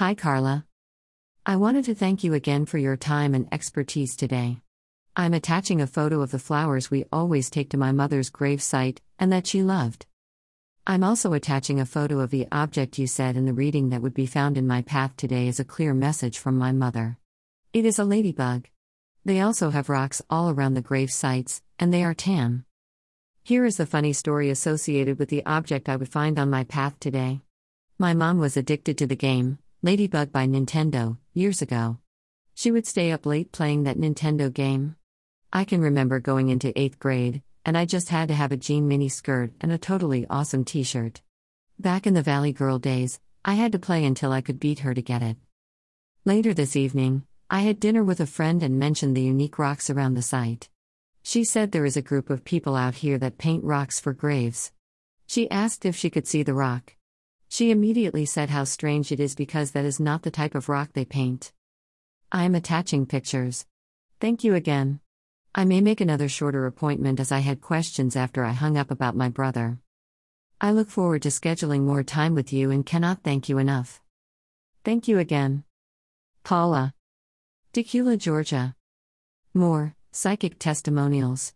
Hi, Carla. I wanted to thank you again for your time and expertise today. I'm attaching a photo of the flowers we always take to my mother's grave site and that she loved. I'm also attaching a photo of the object you said in the reading that would be found in my path today as a clear message from my mother. It is a ladybug. They also have rocks all around the grave sites, and they are tan. Here is the funny story associated with the object I would find on my path today. My mom was addicted to the game, Ladybug by Nintendo, years ago. She would stay up late playing that Nintendo game. I can remember going into 8th grade, and I just had to have a jean mini skirt and a totally awesome t shirt. Back in the Valley Girl days, I had to play until I could beat her to get it. Later this evening, I had dinner with a friend and mentioned the unique rocks around the site. She said there is a group of people out here that paint rocks for graves. She asked if she could see the rock. She immediately said how strange it is because that is not the type of rock they paint. I am attaching pictures. Thank you again. I may make another shorter appointment as I had questions after I hung up about my brother. I look forward to scheduling more time with you and cannot thank you enough. Thank you again. Paula. Dacula, Georgia. More Psychic Testimonials.